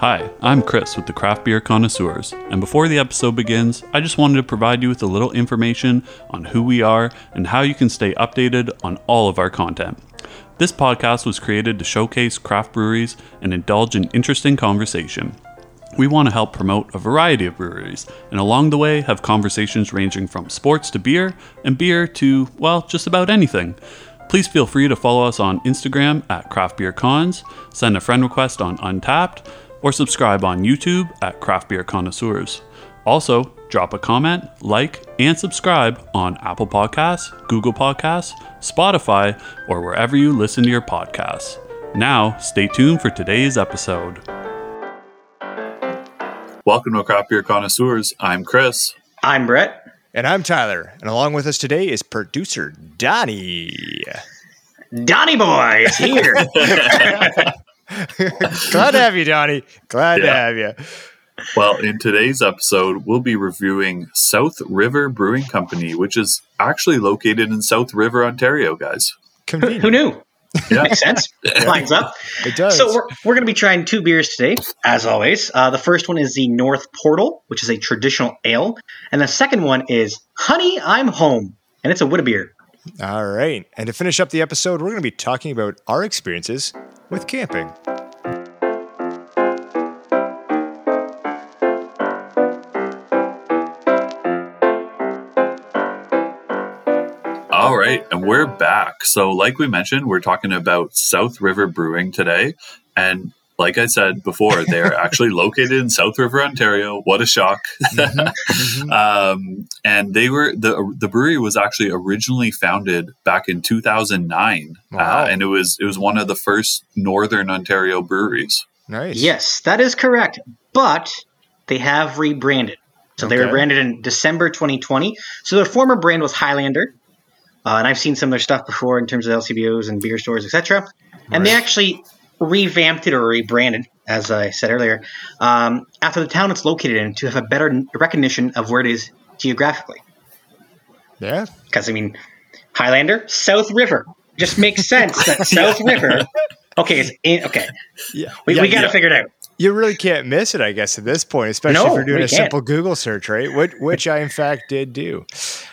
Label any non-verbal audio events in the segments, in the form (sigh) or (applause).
Hi, I'm Chris with the Craft Beer Connoisseurs, and before the episode begins, I just wanted to provide you with a little information on who we are and how you can stay updated on all of our content. This podcast was created to showcase craft breweries and indulge in interesting conversation. We want to help promote a variety of breweries, and along the way, have conversations ranging from sports to beer, and beer to, well, just about anything. Please feel free to follow us on Instagram at Craft Beer Conns, send a friend request on Untappd, or subscribe on YouTube at Craft Beer Connoisseurs. Also, drop a comment, like, and subscribe on Apple Podcasts, Google Podcasts, Spotify, or wherever you listen to your podcasts. Now, stay tuned for today's episode. Welcome to Craft Beer Connoisseurs. I'm Chris. I'm Brett. And I'm Tyler. And along with us today is producer Donny. Donny boy is here. (laughs) (laughs) Glad to have you, Donny. Glad yeah. to have you. Well, in today's episode, we'll be reviewing South River Brewing Company, which is actually located in South River, Ontario, guys. Convenient. Who knew? Yeah. Makes sense. It (laughs) lines up. It does. So we're, we're going to be trying two beers today, as always. Uh, the first one is the North Portal, which is a traditional ale. And the second one is Honey, I'm Home. And it's a Wit beer. All right. And to finish up the episode, we're going to be talking about our experiences with camping. Right, and we're back. So, like we mentioned, we're talking about South River Brewing today. And like I said before, they're actually (laughs) located in South River, Ontario. What a shock! Mm-hmm, mm-hmm. (laughs) um, and they were the the brewery was actually originally founded back in 2009, uh, wow. uh, and it was it was one of the first Northern Ontario breweries. Nice. Yes, that is correct. But they have rebranded. So okay. they were branded in December 2020. So their former brand was Highlander. Uh, and I've seen some of their stuff before in terms of LCBOs and beer stores, etc. And right. they actually revamped it or rebranded, as I said earlier, um, after the town it's located in to have a better recognition of where it is geographically. Yeah. Because, I mean, Highlander, South River. Just makes sense that (laughs) South River. Okay, it's in, okay. Yeah. We, yeah, we got to yeah. figure it out. You really can't miss it, I guess, at this point, especially no, if you're doing a can't. simple Google search, right? Which, which I in fact did do.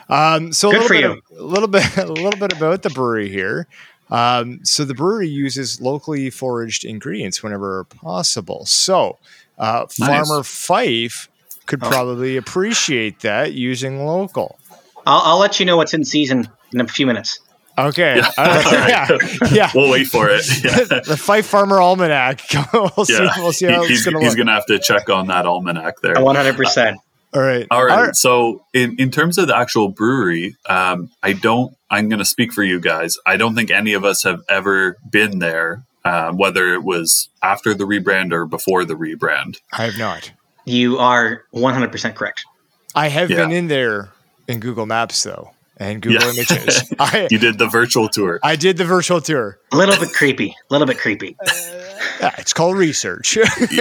Um, so Good a little bit, a little bit, a little bit about the brewery here. Um, so the brewery uses locally foraged ingredients whenever possible. So uh, nice. Farmer Fife could oh. probably appreciate that using local. I'll, I'll, let you know what's in season in a few minutes. Okay. Yeah. Uh, (laughs) yeah. yeah. We'll wait for it. Yeah. (laughs) the Fife Farmer Almanac. (laughs) we'll see. We'll see how he, he's, going to He's going to have to check on that almanac there. 100%. All right. All right. So, in, in terms of the actual brewery, um, I don't, I'm going to speak for you guys. I don't think any of us have ever been there, uh, whether it was after the rebrand or before the rebrand. I have not. You are 100% correct. I have yeah. been in there in Google Maps, though, and Google yeah. Images. (laughs) I, you did the virtual tour. I did the virtual tour. A little bit creepy. A little bit creepy. Uh, (laughs) yeah, it's called research. (laughs)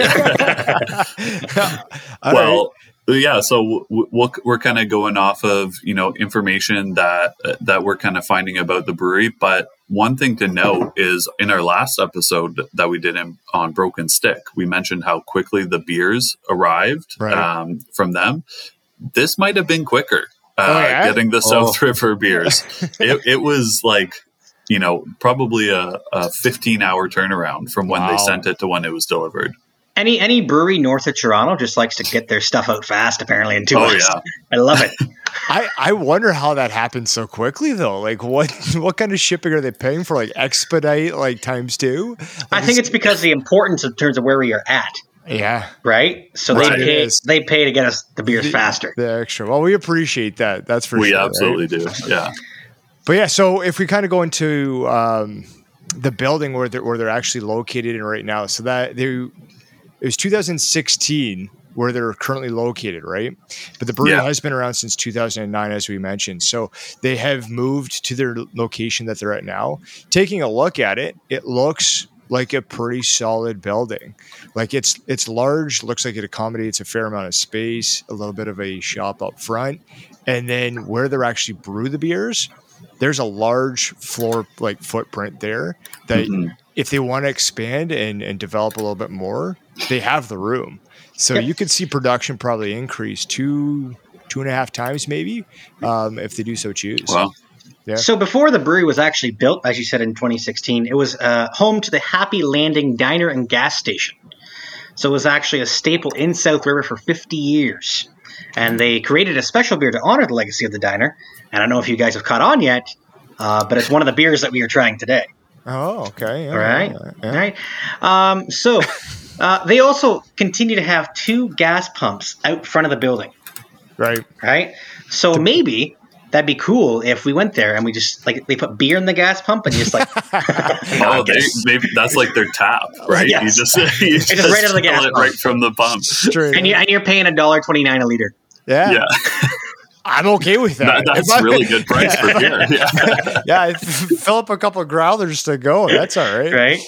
well, right yeah so we'll, we're kind of going off of you know information that that we're kind of finding about the brewery but one thing to note is in our last episode that we did in, on broken stick we mentioned how quickly the beers arrived right. um, from them this might have been quicker uh, oh, yeah? getting the oh. south river beers (laughs) it, it was like you know probably a, a 15 hour turnaround from when wow. they sent it to when it was delivered any any brewery north of Toronto just likes to get their stuff out fast. Apparently, in two oh, weeks. Yeah. (laughs) I love it. (laughs) I, I wonder how that happened so quickly though. Like what what kind of shipping are they paying for? Like expedite like times two? Like, I think it's because the importance in terms of where we are at. Yeah. Right. So right. they pay they pay to get us the beers the, faster. The extra. Well, we appreciate that. That's for we sure. We absolutely right? do. Yeah. But yeah, so if we kind of go into um, the building where they're where they're actually located in right now, so that they it was 2016 where they're currently located, right? But the brewery yeah. has been around since 2009, as we mentioned. So they have moved to their location that they're at now. Taking a look at it, it looks like a pretty solid building. Like it's it's large, looks like it accommodates a fair amount of space, a little bit of a shop up front, and then where they're actually brew the beers, there's a large floor like footprint there that. Mm-hmm if they want to expand and, and develop a little bit more, they have the room. So Yep. you could see production probably increase two two and a half times maybe um, if they do so choose. Wow. Yeah. So before the brewery was actually built, as you said in 2016, it was uh, home to the Happy Landing Diner and Gas Station. So it was actually a staple in South River for 50 years. And they created a special beer to honor the legacy of the diner. And I don't know if you guys have caught on yet, uh, but it's one of the beers that we are trying today. Oh, okay. Yeah, All right. yeah, All right. Um, so uh, they also continue to have two gas pumps out front of the building. Right. right? So maybe that'd be cool if we went there and we just like they put beer in the gas pump and you just like (laughs) (laughs) Oh, they, maybe that's like their tap, right? Yes. (laughs) You just, you just, just right out of the gas pump. right from the pump. Straight. and you and you're paying a dollar twenty nine a liter. yeah. Yeah, I'm okay with that. that, that's If I- really good price for beer. Yeah. yeah, fill up a couple of growlers to go. That's all right. Right?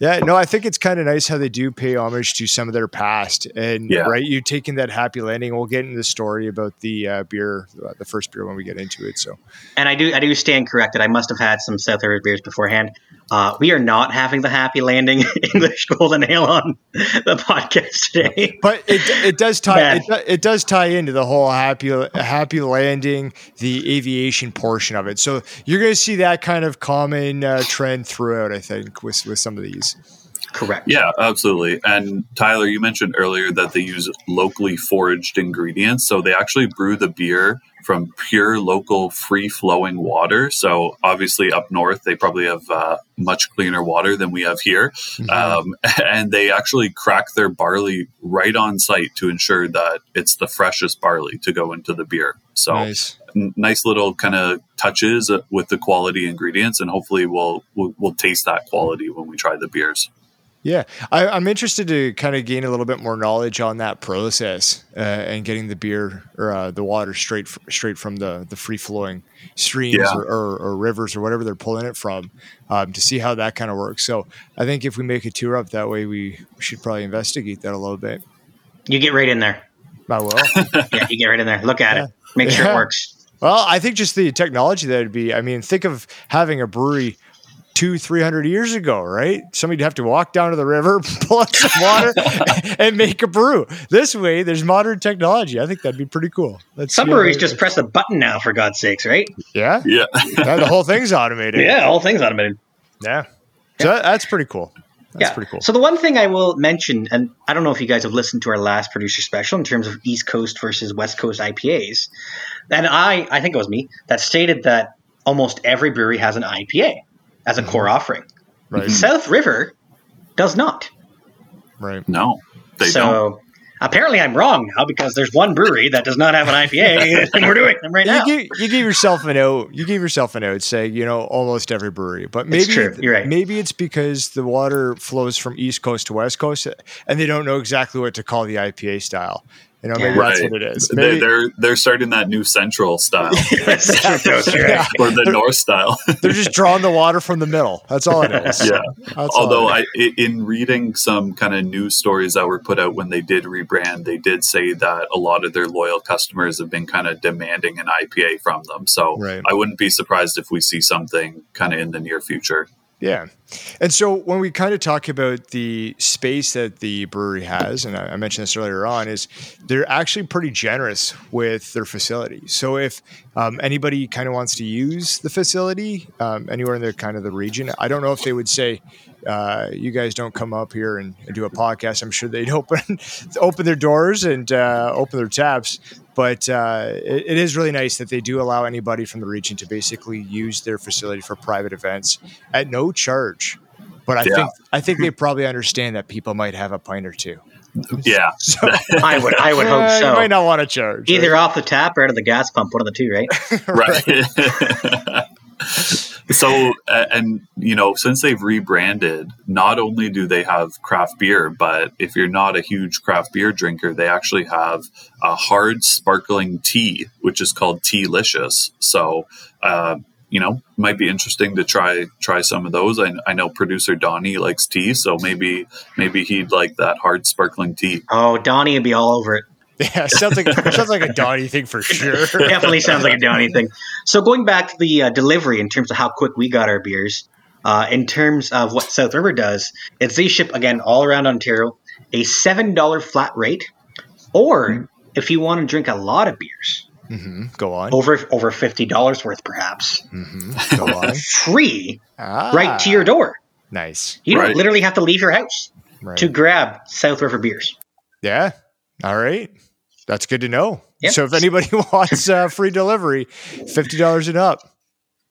Yeah, no, I think it's kind of nice how they do pay homage to some of their past, and Yeah. right, you taking that happy landing. We'll get into the story about the uh, beer, uh, the first beer when we get into it. So And I do I do stand corrected. I must have had some South River beers beforehand. Uh, we are not having the happy landing (laughs) English golden ale on the podcast today. but it, it does tie it, it does tie into the whole happy happy landing the aviation portion of it. So you're going to see that kind of common uh, trend throughout i think with with some of these Correct. Yeah, absolutely. And Tyler, you mentioned earlier that they use locally foraged ingredients. So they actually brew the beer from pure local free flowing water. So obviously up north, they probably have uh, much cleaner water than we have here. Um, (laughs) and they actually crack their barley right on site to ensure that it's the freshest barley to go into the beer. So nice n- nice little kind of touches uh, with the quality ingredients. And hopefully we'll, we'll, we'll taste that quality when we try the beers. Yeah I, i'm interested to kind of gain a little bit more knowledge on that process uh, and getting the beer or uh, the water straight f- straight from the the free flowing streams Yeah. or, or, or rivers or whatever they're pulling it from um, to see how that kind of works so i think if we make a tour up that way we should probably investigate that a little bit You get right in there. i will (laughs) Yeah, you get right in there. Look at Yeah. it. Make sure Yeah. it works. Well, I think just the technology that would be. I mean, think of having a brewery two, three hundred years ago, right? Somebody'd have to walk down to the river, (laughs) pull up some water, (laughs) and make a brew. This way, there's modern technology. I think that'd be pretty cool. Let's Some see breweries how- just press a button now, for God's sakes, right? yeah, Yeah. (laughs) yeah, the whole thing's automated. Yeah, the whole thing's automated. yeah. So that- that's pretty cool. That's yeah. pretty cool. So the one thing I will mention, and I don't know if you guys have listened to our last producer special in terms of East Coast versus West Coast IPAs, and I, I think it was me that stated that almost every brewery has an IPA as a core mm-hmm. offering. right, South River does not. right. No, they so don't. apparently I'm wrong now because there's one brewery that does not have an IPA, (laughs) and we're doing them right now. You give, you give yourself an out. You give yourself an out. Say you know almost every brewery, but maybe It's true. You're right. Maybe it's because the water flows from East Coast to West Coast, and they don't know exactly what to call the IPA style. You know, maybe Yeah. that's Right. what it is. They, Maybe, they're they're starting that new central style South Coast, you're right. Yeah. or the north style. (laughs) they're just drawing the water from the middle. That's all it is. yeah. That's Although it is. I, i- in reading some kind of news stories that were put out when they did rebrand, they did say that a lot of their loyal customers have been kind of demanding an IPA from them. So Right. I wouldn't be surprised if we see something kind of in the near future. Yeah. And so when we kind of talk about the space that the brewery has, and I, mentioned this earlier on, is they're actually pretty generous with their facility. So if um, anybody kind of wants to use the facility um, anywhere in the kind of the region, I don't know if they would say, uh, you guys don't come up here and, and do a podcast. I'm sure they'd (laughs) open open their doors and uh, open their taps. But uh, it, it is really nice that they do allow anybody from the region to basically use their facility for private events at no charge. But I Yeah. think I think they probably understand that people might have a pint or two. Yeah. (laughs) So (laughs) I would, I would uh, hope You so. might not want to charge. Either right? off the tap or out of the gas pump, one of the two, right? (laughs) right so and you know since they've rebranded not only do they have craft beer but if you're not a huge craft beer drinker they actually have a hard sparkling tea which is called tealicious. So uh, you know might be interesting to try try some of those. I, I know producer donny likes tea so maybe maybe he'd like that hard sparkling tea. Oh, Donny would be all over it. (laughs) Yeah, sounds like sounds like a Donny thing for sure. (laughs) Definitely sounds like a Donny thing. So going back to the uh, delivery in terms of how quick we got our beers, Uh, in terms of what South River does, it's they ship again all around Ontario, a seven dollar flat rate, or if you want to drink a lot of beers, hmm Go on. over over fifty dollars worth perhaps, hmm Go (laughs) on. free Ah, right to your door. Nice. You don't Right. literally have to leave your house Right. to grab South River beers. Yeah. All right. That's good to know. Yep. So if anybody (laughs) wants uh, free delivery, fifty dollars and up.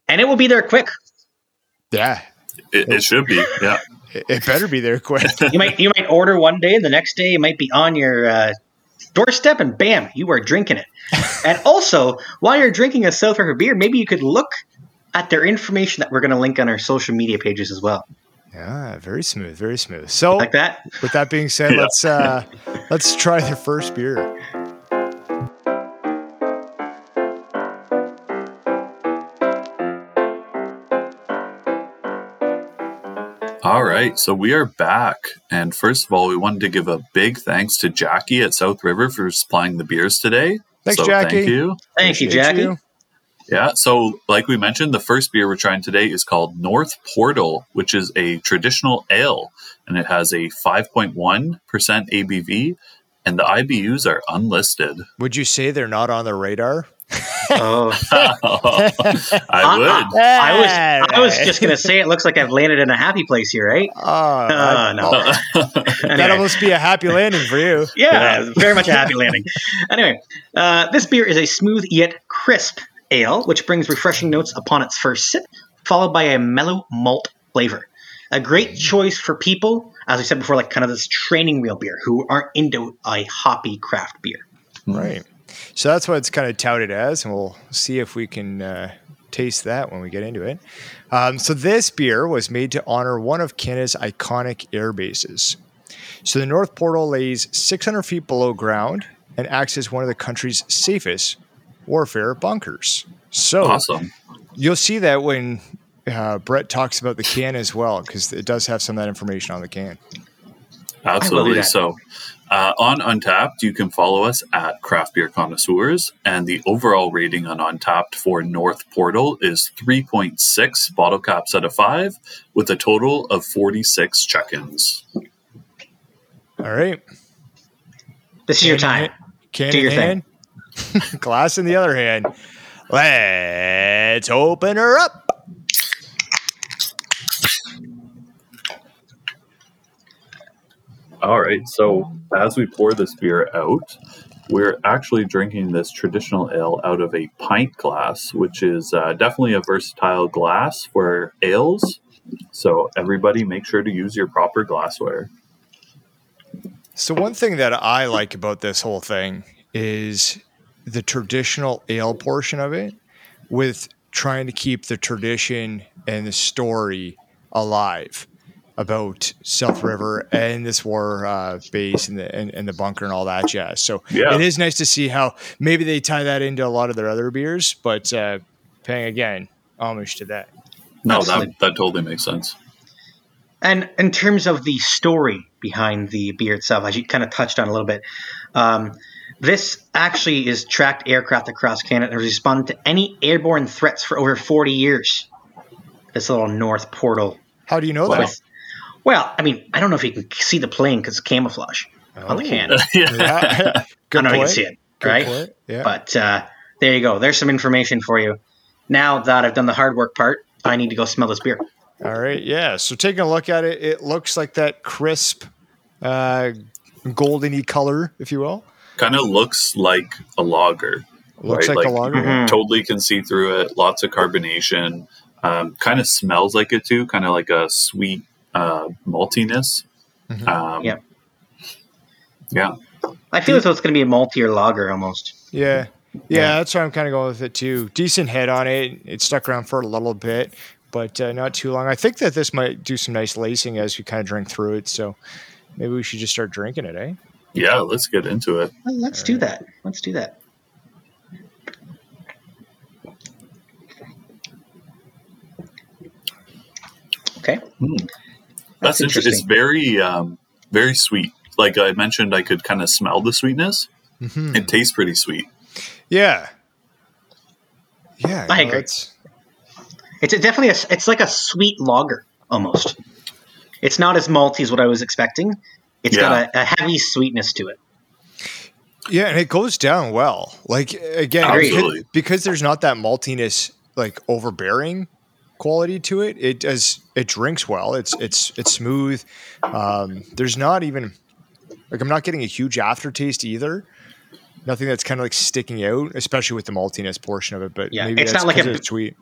And it will be there quick. Yeah, It, it should be. Yeah. it, it better be there quick. (laughs) You might you might order one day, and the next day it might be on your uh, doorstep, and bam, you are drinking it. (laughs) and also, while you're drinking a South River beer, maybe you could look at their information that we're going to link on our social media pages as well, yeah, very smooth, very smooth. So like that. with that being said, Yeah. let's uh, let's try their first beer. All right, so we are back. And first of all, we wanted to give a big thanks to Jackie at South River for supplying the beers today. Thanks, so Jackie. Thank you. Thank you, Jackie. you. Yeah, so like we mentioned, the first beer we're trying today is called North Portal, which is a traditional ale, and it has a 5.1% ABV, and the IBUs are unlisted. Would you say they're not on the radar? Oh, (laughs) I would. I was I was just going to say it looks like I've landed in a happy place here, right? Oh, Uh, no. (laughs) that'd almost be a happy landing for you. (laughs) Yeah, very much a happy landing. Anyway, uh, this beer is a smooth yet crisp ale, which brings refreshing notes upon its first sip, followed by a mellow malt flavor. A great choice for people, as we said before, like kind of this training wheel beer who aren't into a hoppy craft beer. Right. So that's what it's kind of touted as, and we'll see if we can uh, taste that when we get into it. Um, so this beer was made to honor one of Canada's iconic air bases. So the North Portal lays 600 feet below ground and acts as one of the country's safest warfare bunkers. So Awesome. you'll see that when uh, Brett talks about the can as well, because it does have some of that information on the can. Absolutely. So, uh, on Untappd, you can follow us at Craft Beer Connoisseurs, and the overall rating on Untappd for North Portal is 3.6 bottle caps out of 5, with a total of 46 check ins. All right. This is your time. Can Do your hand, (laughs) glass in the other hand. Let's open her up. All right. So, as we pour this beer out, we're actually drinking this traditional ale out of a pint glass, which is uh, definitely a versatile glass for ales. So, everybody make sure to use your proper glassware. So one thing that I like about this whole thing is the traditional ale portion of it with trying to keep the tradition and the story alive about South River and this war uh, base and the and, and the bunker and all that jazz. So Yeah. it is nice to see how maybe they tie that into a lot of their other beers, but uh, paying again homage to that. No, Absolutely. that, that totally makes sense. And in terms of the story behind the beer itself, as you kind of touched on a little bit, um, this actually is tracked aircraft across Canada and has responded to any airborne threats for over 40 years. This little North Portal. How do you know Wow. that? Well, I mean, I don't know if you can see the plane because it's camouflage on the Oh. can. (laughs) yeah. Yeah. (laughs) I don't know if you can see it, Good right? point. Yeah. But uh, there you go. There's some information for you. Now that I've done the hard work part, I need to go smell this beer. All right, yeah. So taking a look at it, it looks like that crisp, uh, goldeny color, if you will. kind of looks like a lager. Looks right? like, a lager. yeah. Mhm. Totally can see through it. Lots of carbonation. Um, kind of smells like it too. Kind of like a sweet uh, maltiness. Mhm. Um, Yep. Yeah. I feel as though it's going to be a multi or lager almost. Yeah. Yeah, that's why I'm kind of going with it too. Decent head on it. It stuck around for a little bit, but uh, not too long. I think that this might do some nice lacing as we kind of drink through it. So maybe we should just start drinking it, eh? Yeah. Let's get into it. Well, let's do that. Let's do that. Okay. That's, That's interesting. It's very, um, very sweet. Like I mentioned, I could kind of smell the sweetness. Mm-hmm. It tastes pretty sweet. Yeah. Yeah. I no, agree. that's- It's a, definitely a. It's like a sweet lager almost. It's not as malty as what I was expecting. It's Yeah. got a, a heavy sweetness to it. Yeah, and it goes down well. Like again, because, because there's not that maltiness, like overbearing quality to it. It does. It drinks well. It's it's it's smooth. Um, there's not even like I'm not getting a huge aftertaste either. Nothing that's kind of like sticking out, especially with the maltiness portion of it. But Yeah, maybe it's that's not like 'cause a- it's sweet.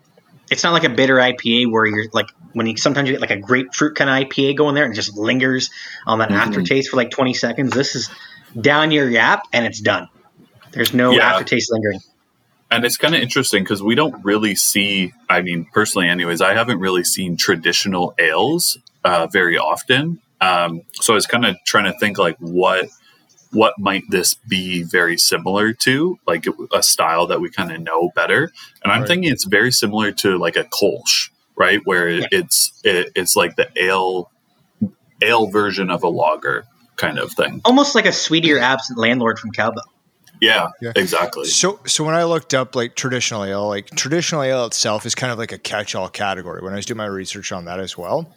It's not like a bitter IPA where you're like when you sometimes you get like a grapefruit kind of IPA going there and it just lingers on that Mhm. aftertaste for like 20 seconds. This is down your yap and it's done. There's no Yeah. aftertaste lingering. And it's kind of interesting because we don't really see, I mean, personally, anyways, I haven't really seen traditional ales uh, very often. Um, so I was kind of trying to think like what what might this be very similar to, like a style that we kind of know better. And I'm Right. thinking it's very similar to like a Kolsch, right? Where Yeah. it's it, it's like the ale ale version of a lager kind of thing. Almost like a sweeter absent landlord from Cowbell. Yeah, Yeah. exactly. So, so when I looked up like traditional ale, like traditional ale itself is kind of like a catch-all category. When I was doing my research on that as well,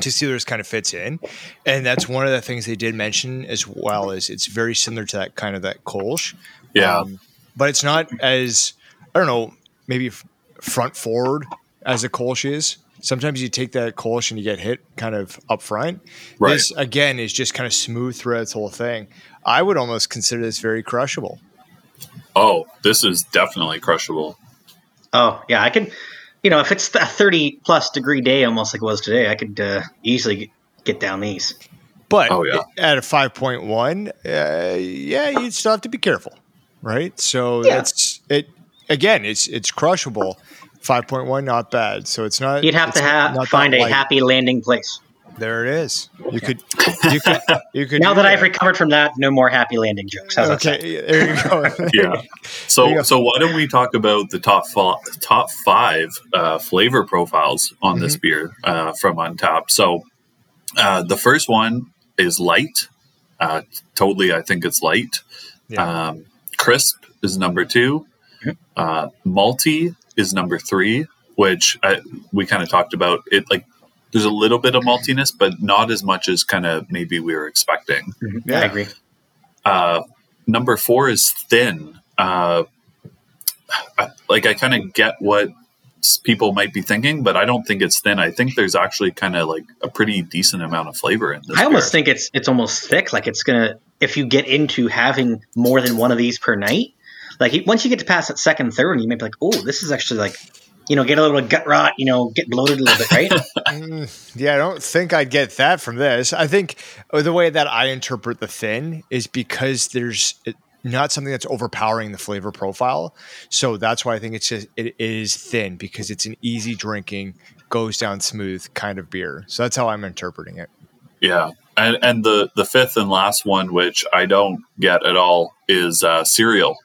to see where this kind of fits in, and that's one of the things they did mention as well. Is it's very similar to that kind of that Kolsch, Yeah. um, but it's not as I don't know, maybe front forward as a Kolsch is. Sometimes you take that Kolsch and you get hit kind of up front. Right. This again is just kind of smooth throughout the whole thing. I would almost consider this very crushable. Oh, this is definitely crushable. Oh, yeah, I could, you know, if it's a 30 plus degree day, almost like it was today, I could uh, easily get, get down these. But Oh, yeah. at a 5.1, uh, yeah, you'd still have to be careful, right? So Yeah. that's it. Again, it's it's crushable. 5.1, not bad. So it's not. You'd have to not ha- that find a light. happy landing place. There it is. You could. You could. You could. (laughs) Now do that I've recovered from that, no more happy landing jokes. How's? Okay, there you go. (laughs) (laughs) Yeah. So go. so why don't we talk about the top fi- top five uh, flavor profiles on this Mm-hmm. beer uh, from Untappd? So uh, the first one is light. Uh, totally, I think it's light. Yeah. Um, crisp is number two. Uh, malty is number three, which I, we kind of talked about. It like there's a little bit of maltiness, but not as much as kind of maybe we were expecting. Yeah, I agree. Uh, number four is thin. Uh, I, like I kind of get what people might be thinking, but I don't think it's thin. I think there's actually kind of like a pretty decent amount of flavor in this. I almost beer. think it's it's almost thick. Like it's gonna if you get into having more than one of these per night. Like once you get to pass that second, third, you may be like, oh, this is actually like, you know, get a little gut rot. You know, get bloated a little bit, right? (laughs) Mm, yeah, I don't think I'd get that from this. I think uh, the way that I interpret the thin is because there's not something that's overpowering the flavor profile. So that's why I think it's just it is thin because it's an easy drinking, goes down smooth kind of beer. So that's how I'm interpreting it. Yeah, and and the the fifth and last one, which I don't get at all, is uh, cereal,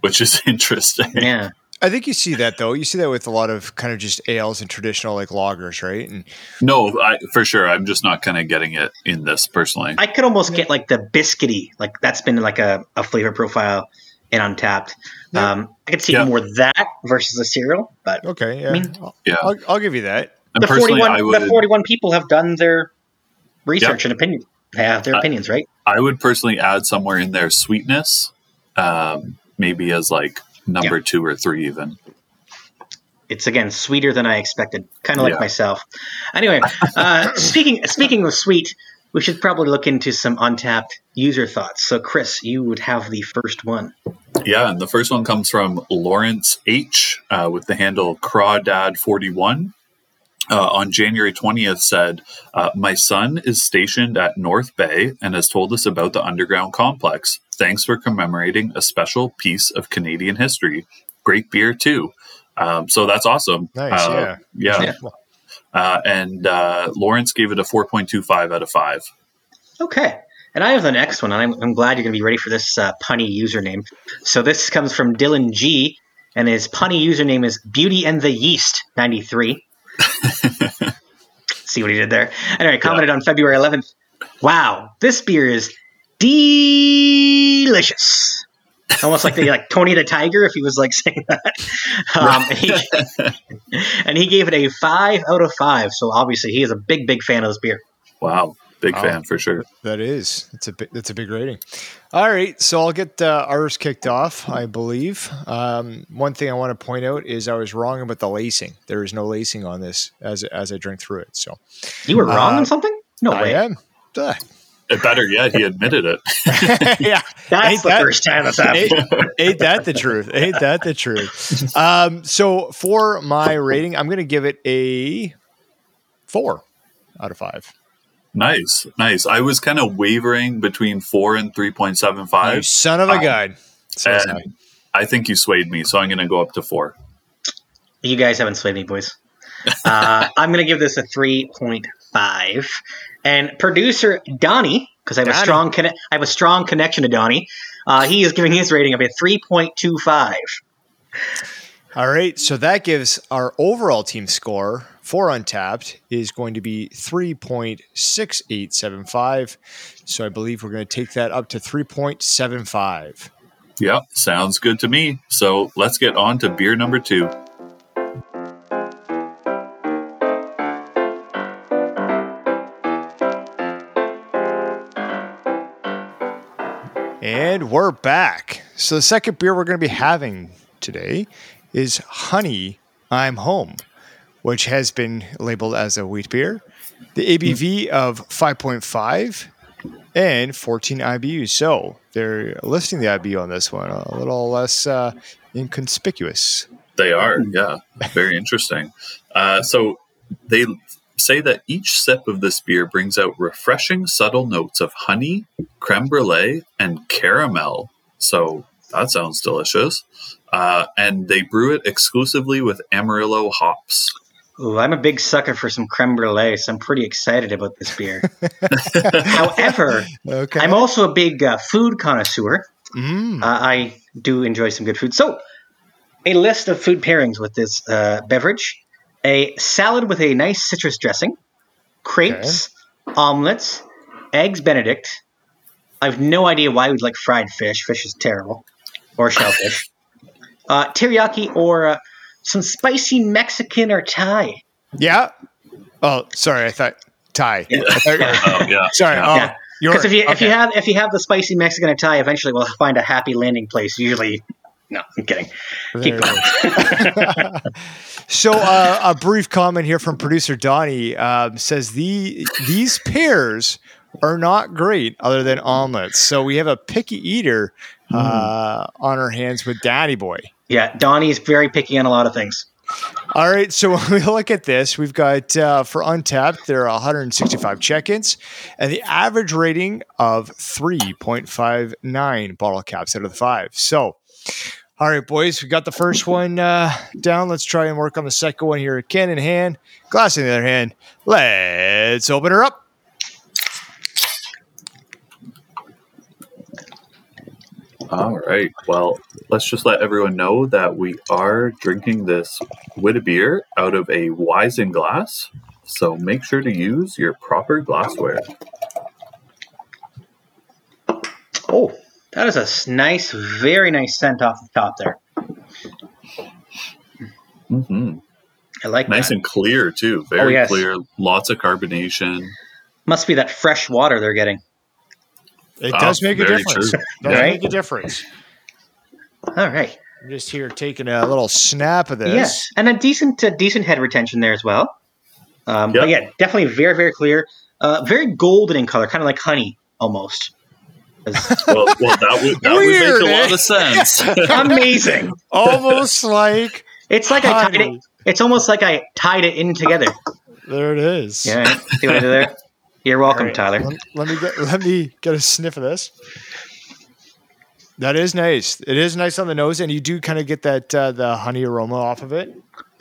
which is (laughs) interesting. yeah. I think you see that though. You see that with a lot of kind of just ales and traditional like lagers, right? And No, I, for sure. I'm just not kind of getting it in this personally. I could almost get like the biscuity, like that's been like a, a flavor profile in Untappd. Yeah. Um, I could see Yeah. more that versus the cereal, but okay, yeah, I'll, Yeah. I'll, I'll give you that. And the personally, I 41, would the 41 people have done their research and opinion. They have their Uh, opinions, right? I would personally add somewhere in there sweetness, um, maybe as like number two or three even. It's again sweeter than I expected, kind of like Yeah. myself. Anyway, uh, (laughs) speaking speaking of sweet, we should probably look into some untappd user thoughts. So, Chris, you would have the first one. Yeah, and the first one comes from Lawrence H uh, with the handle Crawdad41. Uh, on January 20th, said, uh, My son is stationed at North Bay and has told us about the underground complex. Thanks for commemorating a special piece of Canadian history. Great beer, too. Um, so that's awesome. Nice, Uh, yeah. Yeah. Uh, and uh, Lawrence gave it a 4.25 out of 5. Okay. And I have the next one, and I'm, I'm glad you're going to be ready for this uh, punny username. So this comes from Dylan G, and his punny username is Beauty and the Yeast 93. (laughs) See what he did there? Anyway, commented on February 11th. Wow, this beer is delicious. almost like the like Tony the Tiger if he was like (laughs) saying that. Um, and, he, and he gave it a five out of five. So obviously he is a big, big fan of this beer. Wow. Big Wow. fan for sure. That is. It's a big, that's a big rating. All right, so I'll get uh, ours kicked off. I believe. Um, one thing I want to point out is I was wrong about the lacing. There is no lacing on this as as I drink through it. So You were wrong Uh, on something? No I way. am. Duh. Better yet, he admitted it. (laughs) yeah, That's Ain't the that- first time that's happened. ain't, ain't that the truth? Ain't that the truth? Um, so for my rating, I'm going to give it a four out of five. Nice, nice. I was kind of wavering between four and three point seven five. You son of a Um, gun. Says I. I think you swayed me, so I'm going to go up to four. You guys haven't swayed me, boys. Uh, I'm going to give this a 3.5. And producer Donny, because I have a strong conne- I have a strong connection to Donny. Uh, he is giving his rating of a 3.25. All right, so that gives our overall team score for Untappd is going to be 3.6875. So I believe we're going to take that up to 3.75. Yep, sounds good to me. So let's get on to beer number two. And we're back. So the second beer we're going to be having today is Honey I'm Home, which has been labeled as a wheat beer. The ABV of 5.5 and 14 IBUs. So they're listing the IBU on this one a little less uh, inconspicuous. They are, yeah, very interesting. Uh, so they say that each sip of this beer brings out refreshing, subtle notes of honey, creme brulee, and caramel. So that sounds delicious. Uh, and they brew it exclusively with Amarillo hops. Ooh, I'm a big sucker for some creme brulee, so I'm pretty excited about this beer. (laughs) However, Okay. I'm also a big uh, food connoisseur. Mm. Uh, I do enjoy some good food. So, a list of food pairings with this uh, beverage a salad with a nice citrus dressing, crepes, omelets, eggs Benedict. I have no idea why we'd like fried fish. Fish is terrible. Or shellfish. (laughs) uh, teriyaki or uh, some spicy Mexican or Thai. Yeah. Oh, sorry. I thought Thai. I thought (laughs) Oh, yeah. sorry. Yeah. Oh, Yeah. Because if you if you have if you have the spicy Mexican or Thai, eventually we'll find a happy landing place. Usually, no, I'm kidding. Keep going. (laughs) so uh, a brief comment here from producer Donny um, says the these pairs are not great other than omelets. So we have a picky eater uh, on our hands with Daddy Boy. Yeah, Donny's very picky on a lot of things. All right, so (laughs) when we look at this, we've got uh, for Untappd, there are 165 check-ins, and the average rating of 3.59 bottle caps out of the five. So, all right, boys, we got the first one uh, down. Let's try and work on the second one here. Can in hand, glass in the other hand. Let's open her up. All right. Well, let's just let everyone know that we are drinking this wit beer out of a Weizen glass. So make sure to use your proper glassware. Oh, that is a nice, very nice scent off the top there. hmm I like Nice that. and clear too. Very Oh, yes. clear. Lots of carbonation. Must be that fresh water they're getting. It Oh, does make a difference. true. Does Right? make a difference. All right. I'm just here taking a little snap of this. Yes, and a decent, uh, decent head retention there as well. Um, But yeah, definitely very, very clear. Uh, very golden in color, kind of like honey almost. (laughs) Well, well that would that Weird, would make a eh? lot of sense. (laughs) amazing. Almost like It's like I tied it. It's almost like I tied it in together. There it is. Yeah, see what I did there? (laughs) You're welcome, All right, Tyler. Let, let me get let me get a sniff of this. That is nice. It is nice on the nose, and you do kind of get that uh, the honey aroma off of it.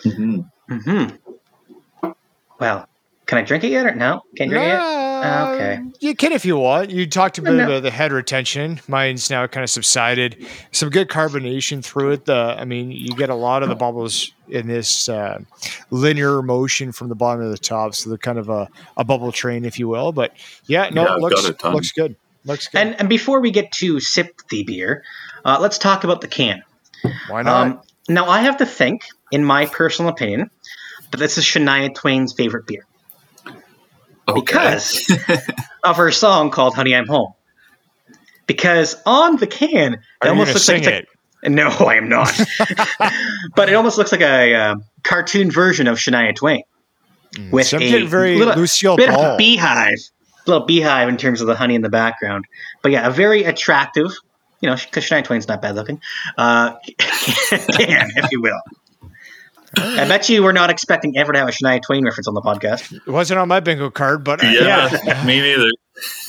Mhm. Hmm. Well, can I drink it yet or no? Can't drink it yet. Uh, Okay. You can if you want. You talked a bit No. about the head retention. Mine's now kind of subsided. Some good carbonation through it. The I mean, you get a lot of the bubbles in this uh, linear motion from the bottom to the top. So they're kind of a, a bubble train, if you will. But yeah, no, Yeah, it looks got a ton. looks good. Looks good. And and before we get to sip the beer, uh, let's talk about the can. Why not? Um, now I have to think, in my personal opinion, that this is Shania Twain's favorite beer Okay. because of her song called "Honey I'm Home." Because on the can, it Are almost looks like it's like- no, (laughs) I am not. (laughs) but it almost looks like a uh, cartoon version of Shania Twain with Some a very little, Lucille bit of a beehive, little beehive in terms of the honey in the background. But yeah, a very attractive. You know, because Shania Twain's not bad looking. Uh, (laughs) can, if you will. I bet you we're not expecting ever to have a Shania Twain reference on the podcast. It wasn't on my bingo card, but uh, yeah, yeah. (laughs) me neither.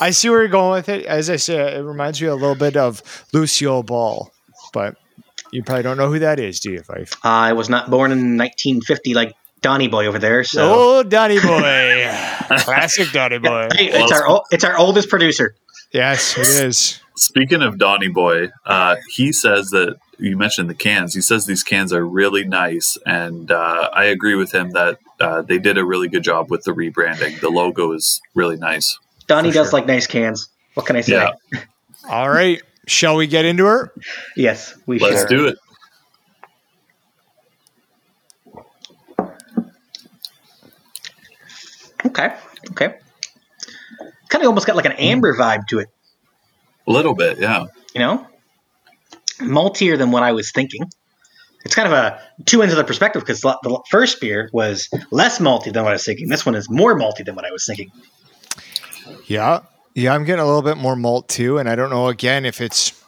I see where you're going with it. As I said, it reminds me a little bit of Lucille Ball, but you probably don't know who that is, do you, Fife? I was not born in 1950 like Donny Boy over there, so Oh, Donny (laughs) Boy. Classic Donny Boy. Hey, it's our it's our oldest producer. Yes, it is. Speaking of Donny Boy, uh, he says that you mentioned the cans. He says these cans are really nice, and uh, I agree with him that uh, they did a really good job with the rebranding. The logo is really nice. Donny For does sure. like nice cans. What can I say? Yeah. (laughs) All right. Shall we get into her? Yes, we should. Let's should. do it. Okay, okay. Kind of almost got like an amber vibe to it. A little bit, yeah. you know, maltier than what I was thinking. It's kind of a two ends of the perspective because the first beer was less malty than what I was thinking. This one is more malty than what I was thinking. Yeah. Yeah, I'm getting a little bit more malt too. And I don't know, again, if it's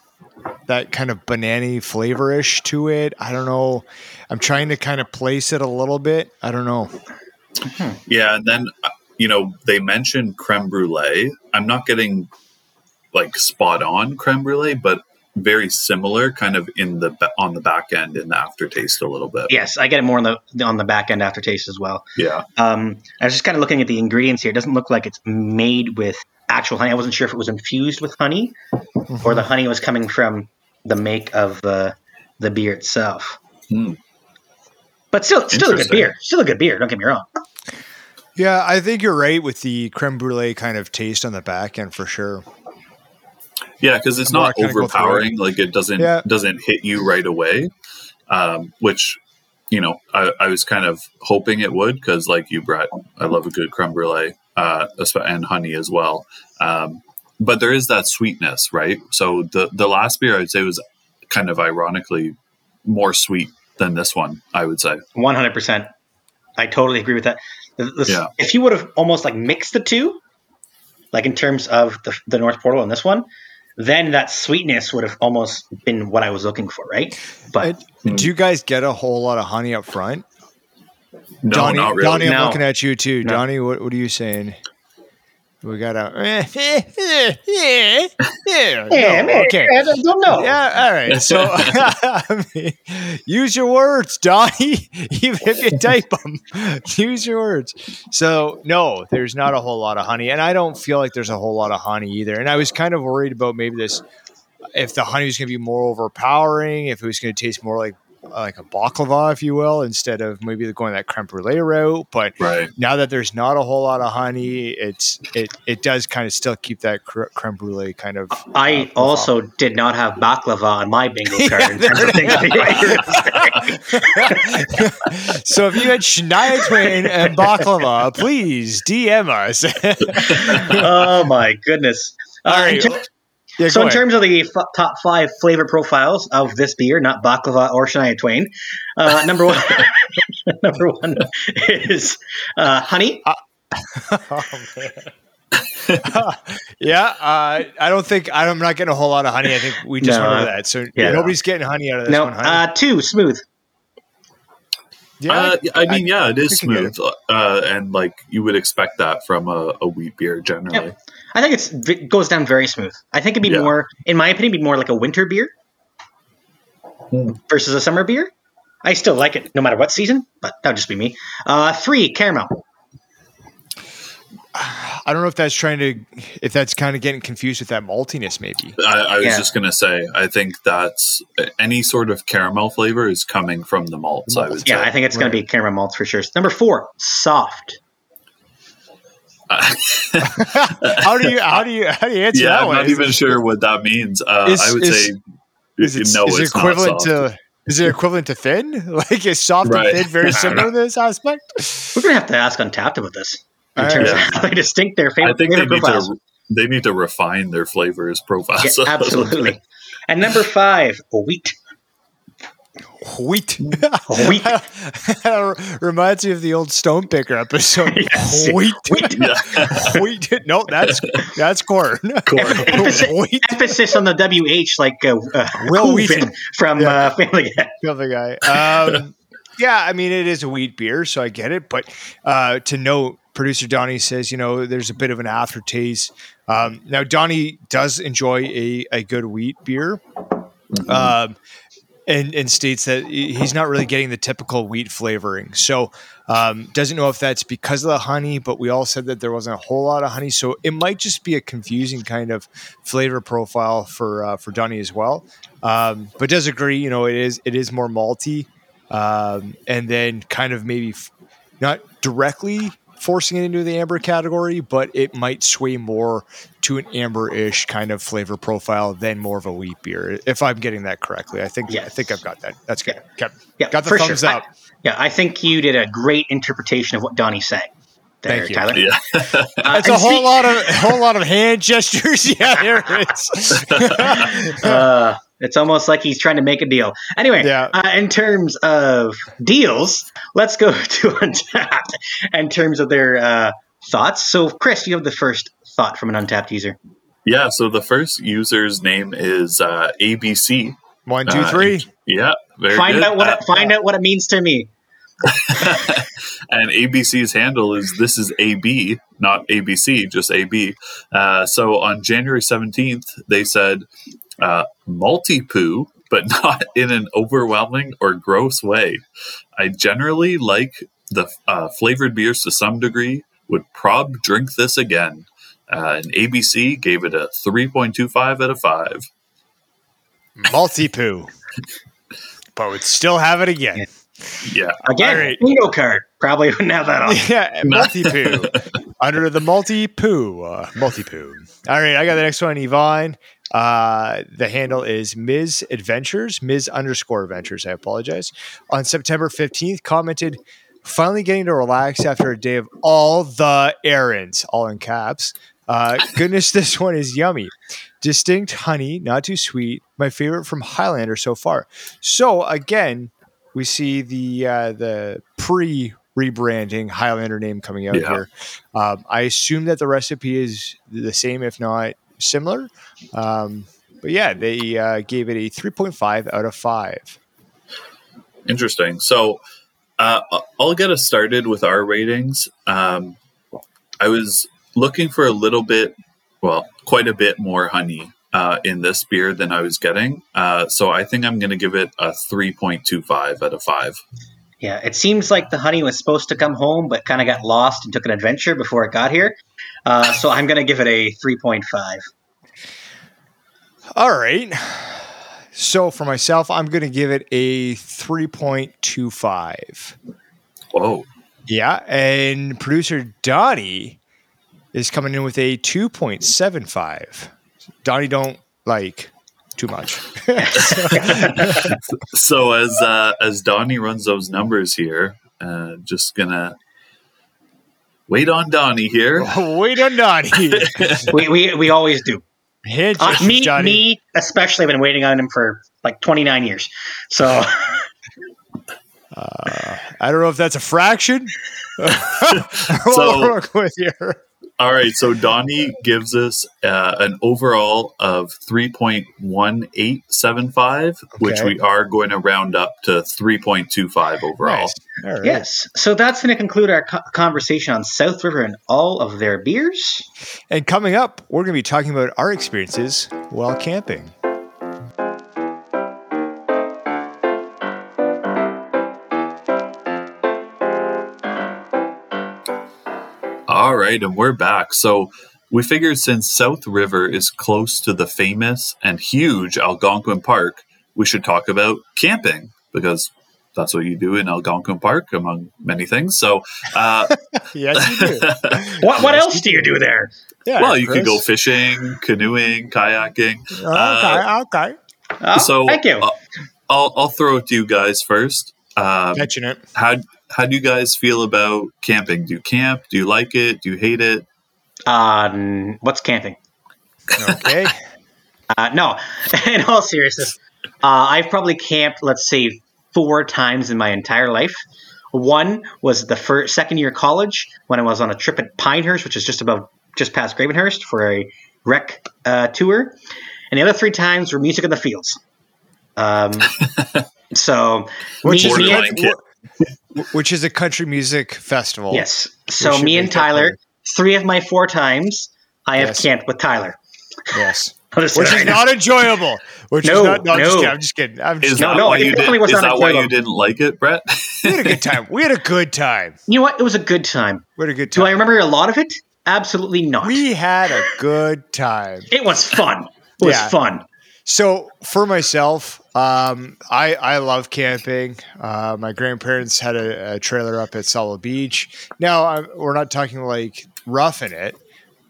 that kind of banana flavorish to it. I don't know. I'm trying to kind of place it a little bit. I don't know. Yeah, and then uh, you know they mentioned creme brulee. I'm not getting like spot on creme brulee, but very similar, kind of in the on the back end in the aftertaste a little bit. Yes, I get it more on the on the back end aftertaste as well. Yeah, Um, I was just kind of looking at the ingredients here. It doesn't look like it's made with actual honey. I wasn't sure if it was infused with honey or the honey was coming from the make of the the beer itself. Hmm. But still, still a good beer. Still a good beer. Don't get me wrong. Yeah, I think you're right with the creme brulee kind of taste on the back end for sure. Yeah, because it's not kinda go through overpowering. Like it doesn't Yeah. doesn't hit you right away, um, which you know I, I was kind of hoping it would because, like you, Brett, I love a good creme brulee uh, and honey as well. Um, but there is that sweetness, right? So the the last beer I would say was kind of ironically more sweet than this one. I would say. One hundred percent. I totally agree with that. The- the- Yeah. If you would have almost like mixed the two, like in terms of the, the North Portal and this one, then that sweetness would have almost been what I was looking for, right? But And Do you guys get a whole lot of honey up front? No, Donny, not really. Donny, I'm No. looking at you too. No. Donny, what, what are you saying? We got a. yeah, (laughs) yeah, eh, eh, eh, yeah. No, okay. I don't know. Yeah, all right. So (laughs) (laughs) I mean, use your words, Donny. Even if you type them, use your words. So no, there's not a whole lot of honey, and I don't feel like there's a whole lot of honey either. And I was kind of worried about maybe this, if the honey was going to be more overpowering, if it was going to taste more like like a baklava, if you will, instead of maybe going that creme brulee route. But Right. now that there's not a whole lot of honey, it's it it does kind of still keep that cre- creme brulee kind of. I uh, profile. also did not have baklava on my bingo (laughs) card. Yeah, in terms of things that you were saying. (laughs) so if you had Shania Twain and baklava, please DM us. (laughs) oh my goodness! All Uh, right. Ter- Yeah, so in ahead. terms of the f- top five flavor profiles of this beer, not baklava or Shania Twain, uh, number one, (laughs) number one is uh, honey. (laughs) Oh, man. (laughs) yeah, uh, I don't think I'm not getting a whole lot of honey. I think we just No, went over that. So yeah. nobody's getting honey out of this No, one. Honey. uh, two smooth. yeah, Uh, I mean, yeah, it is I can smooth, uh, and like you would expect that from a, a wheat beer generally. Yep. I think it's it goes down very smooth. I think it'd be Yeah. more, in my opinion, be more like a winter beer Hmm. versus a summer beer. I still like it no matter what season, but that would just be me. Uh, three caramel. (sighs) I don't know if that's trying to, if that's kind of getting confused with that maltiness, maybe. I, I was Yeah. just gonna say, I think that's any sort of caramel flavor is coming from the malts. I would Yeah, say. I think it's going to be caramel malts for sure. Number four, soft. (laughs) how do you how do you how do you answer yeah, that I'm one? not Is- even sure what that means. Uh, Is- I would is- say Is it, no, is it equivalent to is it equivalent to thin? (laughs) Like is soft Right. and thin very (laughs) similar in this aspect? We're gonna have to ask Untappd about this in All terms right. of how they distinct their I favorite, think they need profiles. to they need to refine their flavors profiles. Yeah, absolutely. And number five, wheat. Wheat. (laughs) Wheat. (laughs) Reminds me of the old Stone Picker episode. (laughs) Yes. Wheat. yeah. Wheat. No, that's that's corn. Emphasis, Wheat. emphasis on the WH, like uh, uh, Wil Wheaton. from Yeah. uh, Family Guy. Other guy. Um, yeah, I mean, it is a wheat beer, so I get it. But uh, to note, producer Donny says, you know, there's a bit of an aftertaste. Um, now, Donny does enjoy a, a good wheat beer. Um, and, and states that he's not really getting the typical wheat flavoring. So, um, doesn't know if that's because of the honey, but we all said that there wasn't a whole lot of honey. So, it might just be a confusing kind of flavor profile for uh, for Donny as well. Um, but does agree, you know, it is it is more malty, um, and then kind of maybe f- not directly forcing it into the amber category, but it might sway more to an amber-ish kind of flavor profile than more of a wheat beer. If I'm getting that correctly, I think I think I've got that. That's good. Okay. Yeah, Got the thumbs sure. up. I- yeah, I think you did a great interpretation of what Donny said. There, Thank you. Tyler. Yeah. Uh, That's a whole speak- lot of a whole lot of hand gestures. (laughs) Yeah, there it is. (laughs) uh, it's almost like he's trying to make a deal. Anyway, Yeah. uh, in terms of deals, let's go (laughs) to Untappd in terms of their uh, thoughts. So, Chris, you have the first thought from an Untappd user. Yeah, so the first user's name is uh, ABC. One, two, three. two, Uh. Yeah, very find good. out what Uh, it, find out what it means to me. (laughs) and ABC's handle is this is AB, not ABC, just AB. Uh, so on January 17th, they said uh, multi poo, but (laughs) not in an overwhelming or gross way. I generally like the uh, flavored beers to some degree, would prob drink this again. Uh, and ABC gave it a 3.25 out of 5. Multi poo. But would still have it again. Yeah. Again, All right. bingo card. Probably wouldn't have that on. Yeah, (laughs) multi poo. Under the multi poo. Uh, multi poo. All right, I got the next one, Yvonne. Uh, the handle is Ms. Adventures, Ms. underscore Adventures. I apologize. On September 15th, commented, finally getting to relax after a day of all the errands, all in caps. Uh, goodness, (laughs) this one is yummy. Distinct honey, not too sweet. My favorite from Highlander so far. So again, we see the uh, the pre rebranding Highlander name coming out Yeah. here. Um, I assume that the recipe is the same, if not similar. Um, but yeah, they uh, gave it a 3.5 out of 5. Interesting. So uh, I'll get us started with our ratings. Um, I was looking for a little bit, well, quite a bit more honey uh, in this beer than I was getting. Uh, so I think I'm going to give it a 3.25 out of 5. Yeah, it seems like the honey was supposed to come home, but kind of got lost and took an adventure before it got here. Uh, so I'm going to give it a 3.5. All right. So for myself, I'm going to give it a 3.25. Whoa. Yeah. And producer Donny is coming in with a 2.75. Donny don't like too much. (laughs) (laughs) So as uh, as Donny runs those numbers here, uh, just gonna wait on Donny here. (laughs) Wait on Donny. we, we, we always do. Hand Uh, me, Donny. me especially, I've been waiting on him for like 29 years. So Uh, I don't know if that's a fraction. what So- we're with here. All right, so Donny gives us uh, an overall of 3.1875, which we are going to round up to 3.25 overall. Nice. All right. yes, so that's going to conclude our co- conversation on South River and all of their beers. And coming up, we're going to be talking about our experiences while camping. All right, and we're back. So we figured since South River is close to the famous and huge Algonquin Park, we should talk about camping because that's what you do in Algonquin Park, among many things. So, uh, (laughs) yes, you do. (laughs) what what else do you do there? Yeah, well, you could go fishing, canoeing, kayaking. Okay, okay. Oh, so, thank you. uh, I'll I'll throw it to you guys first. Um, Catching it. how how do you guys feel about camping? Do you camp? Do you like it? Do you hate it? Um, what's camping? Okay. (laughs) Uh, no, (laughs) in all seriousness, uh, I've probably camped, let's say, four times in my entire life. One was the first second year of college when I was on a trip at Pinehurst, which is just about just past Gravenhurst for a rec uh, tour, and the other three times were music in the fields. Um, (laughs) so Which me, is, me a, Borderline and, kid. which is a country music festival. yes, so me and Tyler, better. three of my four times, I have camped with Tyler. Yes. (laughs) I'll just say Which is not enjoyable. Which No, is not. No, I'm just no. kidding. I'm just kidding. I'm just Is No, that no, why it you did? definitely was Is not that why you didn't like it, Brett? we had a good time. We had a good time. You know what? It was a good time. We had a good time. Do. I remember a lot of it? Absolutely not. we had a good time. it was fun. It was Yeah. fun. So for myself, um, I I love camping. Uh, my grandparents had a, a trailer up at Sauble Beach. Now i we're not talking like roughing it,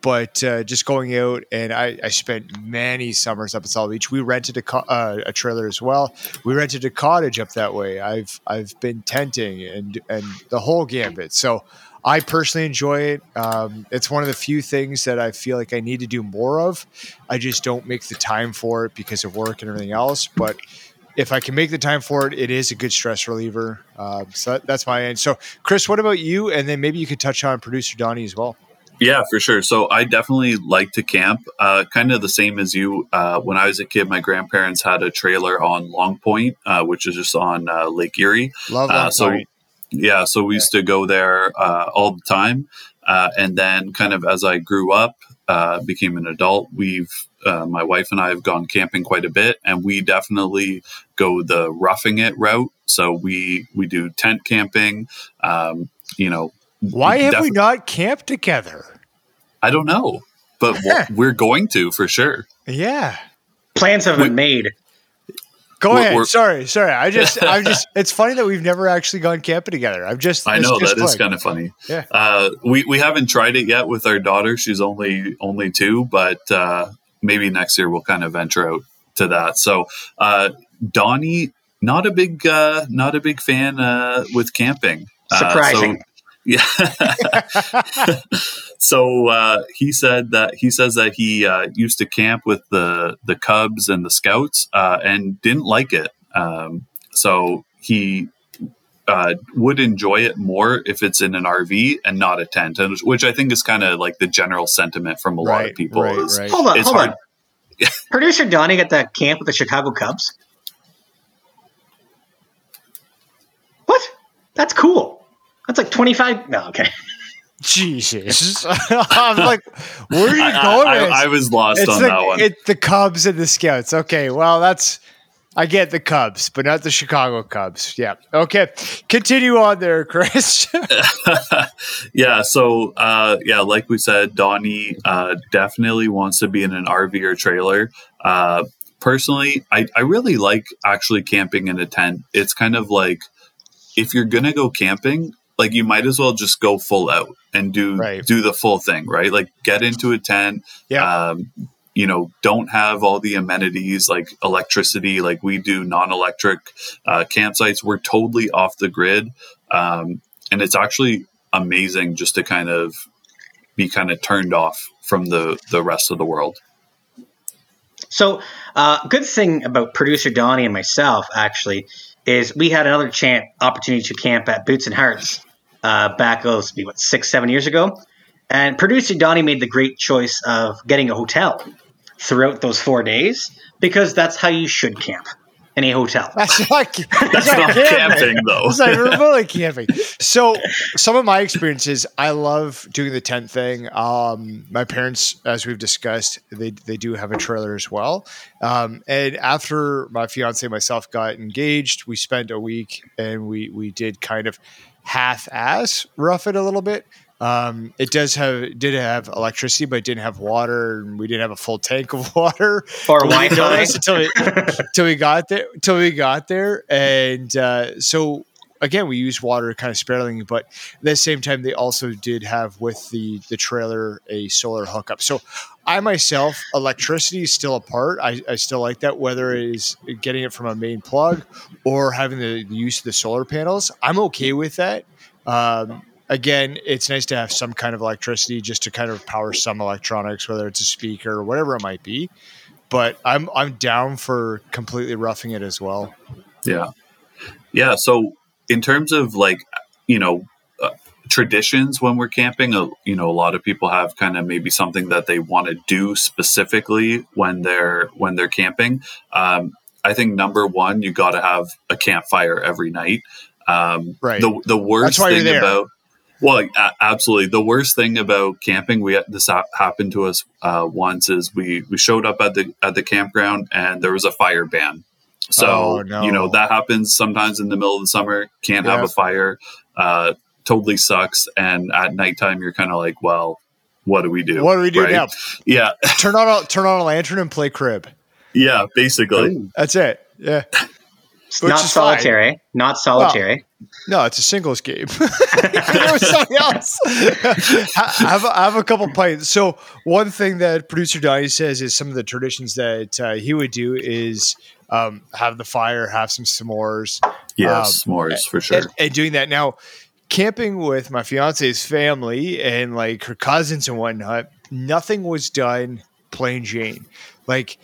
but uh, just going out and I, I spent many summers up at Sauble Beach. We rented a, co- uh, a trailer as well. We rented a cottage up that way. I've I've been tenting and and the whole gambit. So I personally enjoy it. Um, it's one of the few things that I feel like I need to do more of. I just don't make the time for it because of work and everything else. But if I can make the time for it, it is a good stress reliever. Um, so that, that's my end. So, Chris, what about you? And then maybe you could touch on producer Donny as well. Yeah, for sure. So I definitely like to camp. Uh, kind of the same as you. Uh, when I was a kid, my grandparents had a trailer on Long Point, uh, which is just on uh, Lake Erie. Love Uh, that. so point. Yeah, so we used to go there uh, all the time. Uh, and then, kind of as I grew up, uh, became an adult, we've uh, my wife and I have gone camping quite a bit, and we definitely go the roughing it route. So we we do tent camping. Um, you know, Why have we not camped together? I don't know, but (laughs) we're going to for sure. Yeah. Plans have been made. Go We're- ahead. we're- sorry, sorry. I just, I'm (laughs) just. It's funny that we've never actually gone camping together. I'm just. I know just that is like- kind of funny. Yeah. Uh, we we haven't tried it yet with our daughter. She's only only two, but uh, maybe next year we'll kind of venture out to that. So uh, Donny, not a big uh, not a big fan uh, with camping. Uh, so- Surprising. (laughs) yeah. (laughs) so uh, he said that he says that he uh, used to camp with the the Cubs and the Scouts uh, and didn't like it. Um, so he uh, would enjoy it more if it's in an RV and not a tent, and which I think is kind of like the general sentiment from a lot of people. right, is, right. hold on, it's hold hard- on. (laughs) Producer Donny got the camp with the Chicago Cubs. What? That's cool. That's like 25. No, okay. Jesus. (laughs) I'm like, where are you I, going? I- with this? I was lost it's on the, that one. It's the Cubs and the Scouts. Okay, well, that's I get the Cubs, but not the Chicago Cubs. Yeah. Okay. Continue on there, (laughs) Chris. (laughs) yeah. So, uh, yeah, like we said, Donny uh, definitely wants to be in an RV or trailer. Uh, personally, I, I really like actually camping in a tent. It's kind of like if you're gonna go camping, like you might as well just go full out and do Right. do the full thing, right? Like get into a tent. yeah. Um, you know, don't have all the amenities like electricity, like we do non-electric uh, campsites. We're totally off the grid, um, and it's actually amazing just to kind of be kind of turned off from the the rest of the world. So, uh, good thing about producer Donny and myself actually is we had another chance opportunity to camp at Boots and Hearts uh, back oh, this would be what six seven years ago, and producer Donny made the great choice of getting a hotel throughout those four days because that's how you should camp in a hotel. (laughs) That's (laughs) not, that's That's not camping though. It's like remotely camping. (laughs) So some of my experiences, I love doing the tent thing. Um, my parents, as we've discussed, they they do have a trailer as well. Um, and after my fiance and myself got engaged, we spent a week and we we did kind of half ass rough it a little bit. Um, it does have did have electricity, but it didn't have water, and we didn't have a full tank of (laughs) water Or Wi-Fi. until (laughs) we, till we got there. Till we got there, and uh, so again, we used water kind of sparingly, but at the same time, they also did have with the the trailer a solar hookup. So I myself, electricity is still a part. I, I still like that, whether it is getting it from a main plug or having the, the use of the solar panels. I'm okay with that. Um, again, it's nice to have some kind of electricity just to kind of power some electronics, whether it's a speaker or whatever it might be. But I'm I'm down for completely roughing it as well. Yeah. Yeah. So, in terms of like, you know, traditions when we're camping, uh, you know, a lot of people have kind of maybe something that they want to do specifically when they're when they're camping. Um, I think number one, you got to have a campfire every night. Um, Right. The the worst That's why you're thing about well, a- absolutely. The worst thing about camping, we this ha- happened to us uh, once, is we we showed up at the at the campground and there was a fire ban. So Oh, no. you know that happens sometimes in the middle of the summer. Can't have a fire. Uh, totally sucks. And at nighttime, you're kind of like, well, what do we do? What do we do Right? now? Yeah, Turn on a turn on a lantern and play crib. yeah. Basically, That's it. Yeah. (laughs) Which not is fine. solitary. Not solitary. No, it's a singles game. (laughs) there was something else. Ha- have, a- have a couple pints. So one thing that producer Donny says is some of the traditions that uh, he would do is um, have the fire, have some s'mores, yeah. Um, s'mores for sure. and, and doing that now. Camping with my fiance's family and like her cousins and whatnot, nothing was done plain Jane. Like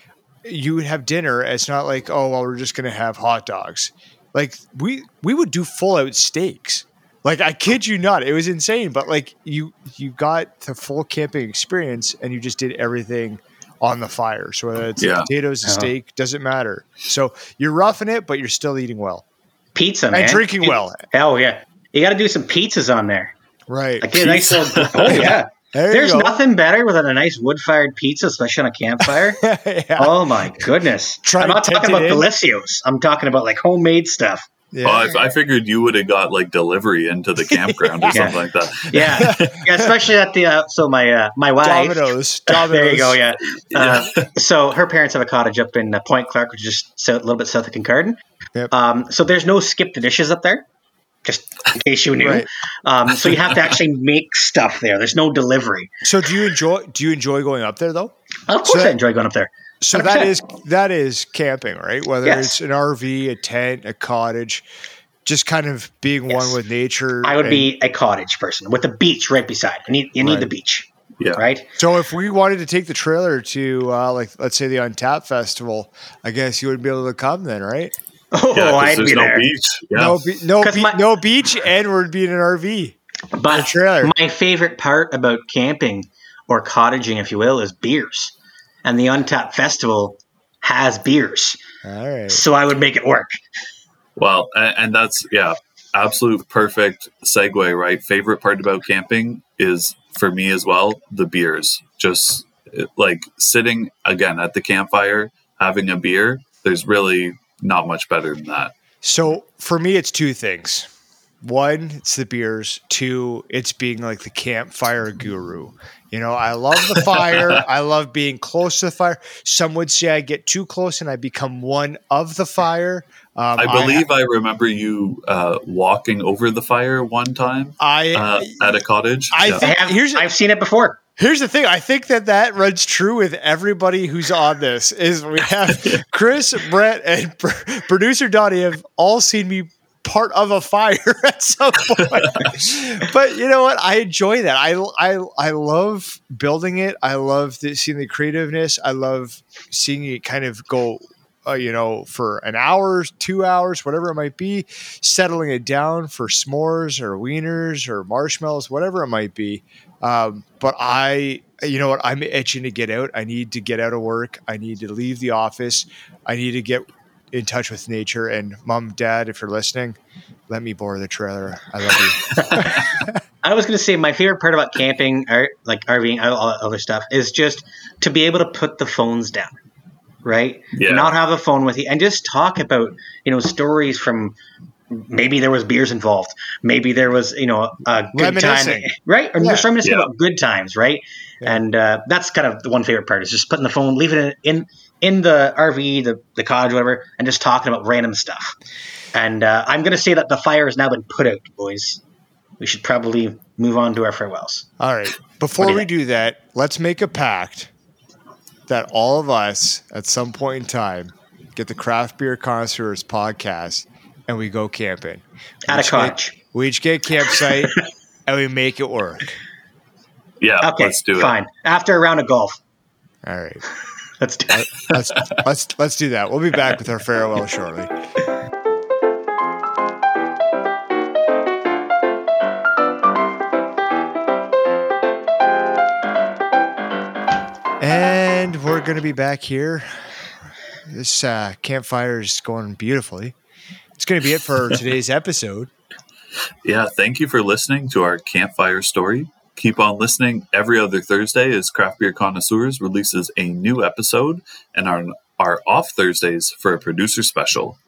you would have dinner. It's not like oh well, we're just gonna have hot dogs. Like we we would do full out steaks. Like I kid you not, it was insane. But like you you got the full camping experience and you just did everything on the fire. So whether it's Yeah. potatoes, a Uh-huh. steak, doesn't matter. So you're roughing it, but you're still eating well Pizza, man. and drinking well. Hell yeah. You got to do some pizzas on there. Right. Like, get a nice little, oh yeah. There There's go. nothing better than a nice wood-fired pizza, especially on a campfire. (laughs) yeah. Oh my goodness! Try I'm not talking about in. delicios. I'm talking about like homemade stuff. yeah. Oh, I, I figured you would have got like delivery into the campground or (laughs) something like that. Yeah, yeah (laughs) especially at the uh, so my uh, my wife. Domino's. Domino's. There you go. Yeah. Uh, so her parents have a cottage up in uh, Point Clark, which is just a little bit south of Kincardine. Yep. Um, so there's no skip the dishes up there, just in case you knew. Right. Um, so you have to actually (laughs) make stuff there. There's no delivery. So do you enjoy do you enjoy going up there though? Of course, So- I enjoy going up there. So that 100%. is that is camping, right? Whether Yes. it's an RV, a tent, a cottage, just kind of being Yes. one with nature. I would and- be a cottage person with a beach right beside. You need you need Right. the beach, Yeah. right? So if we wanted to take the trailer to uh, like let's say the Untappd Festival, I guess you would be able to come then, right? Oh, Yeah, 'cause I'd there's be no there. beach. Yeah. No, be- no, 'Cause be- my- no beach, and we'd be in an RV. But trailer. my favorite part about camping or cottaging, if you will, is beers. And the Untappd Festival has beers. All right. So I would make it work. Well, and, and that's yeah, absolute perfect segue, right? Favorite part about camping is for me as well the beers. Just like sitting again at the campfire, having a beer. There's really not much better than that. So for me, it's two things. One, it's the beers. Two, it's being like the campfire guru. You know, I love the fire. (laughs) I love being close to the fire. Some would say I get too close and I become one of the fire. Um, I believe I, remember you uh, walking over the fire one time I, uh, at a cottage. I Yeah. I have, Here's- I've seen it before. Here's the thing. I think that that runs true with everybody who's on this. Is we have (laughs) Chris, Brett, and pr- producer Donny have all seen me part of a fire (laughs) at some point. but you know what? I enjoy that. I I I love building it. I love the, seeing the creativeness. I love seeing it kind of go. Uh, you know, for an hour, two hours, whatever it might be, settling it down for s'mores or wieners or marshmallows, whatever it might be. Um, but I, you know what? I'm itching to get out. I need to get out of work. I need to leave the office. I need to get in touch with nature. And mom, dad, if you're listening, let me borrow the trailer. I love you. (laughs) I was going to say my favorite part about camping, or like RVing, all all that other stuff, is just to be able to put the phones down, right? Yeah. Not have a phone with you, and just talk about you know stories from maybe there was beers involved. Maybe there was, you know, a good time, right? Or Yeah. just reminiscing Yeah. about good times, right? Yeah. And uh, that's kind of the one favorite part is just putting the phone, leaving it in in the RV, the the cottage, whatever, and just talking about random stuff. And uh, I'm going to say that the fire has now been put out, boys. We should probably move on to our farewells. All right. Before do we think? do that, let's make a pact that all of us at some point in time get the Craft Beer Connoisseurs podcast and we go camping. At We a each cottage. Get, we each get a campsite (laughs) and we make it work. Yeah, Okay, let's do it. fine. After a round of golf, All right. (laughs) let's do it. Let's let's let's do that. We'll be back with our farewell shortly. And we're going to be back here. This uh, campfire is going beautifully. It's going to be it for (laughs) today's episode. Yeah, thank you for listening to our campfire story. Keep on listening every other Thursday as Craft Beer Connoisseurs releases a new episode and our, our off Thursdays for a producer special.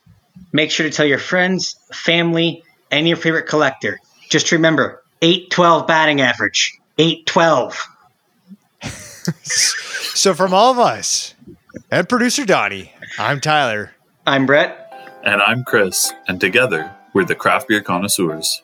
Make sure to tell your friends, family, and your favorite collector. Just remember 812 batting average. 812. (laughs) So, from all of us and producer Donny, I'm Tyler. I'm Brett. And I'm Chris, and together we're the Craft Beer Connoisseurs.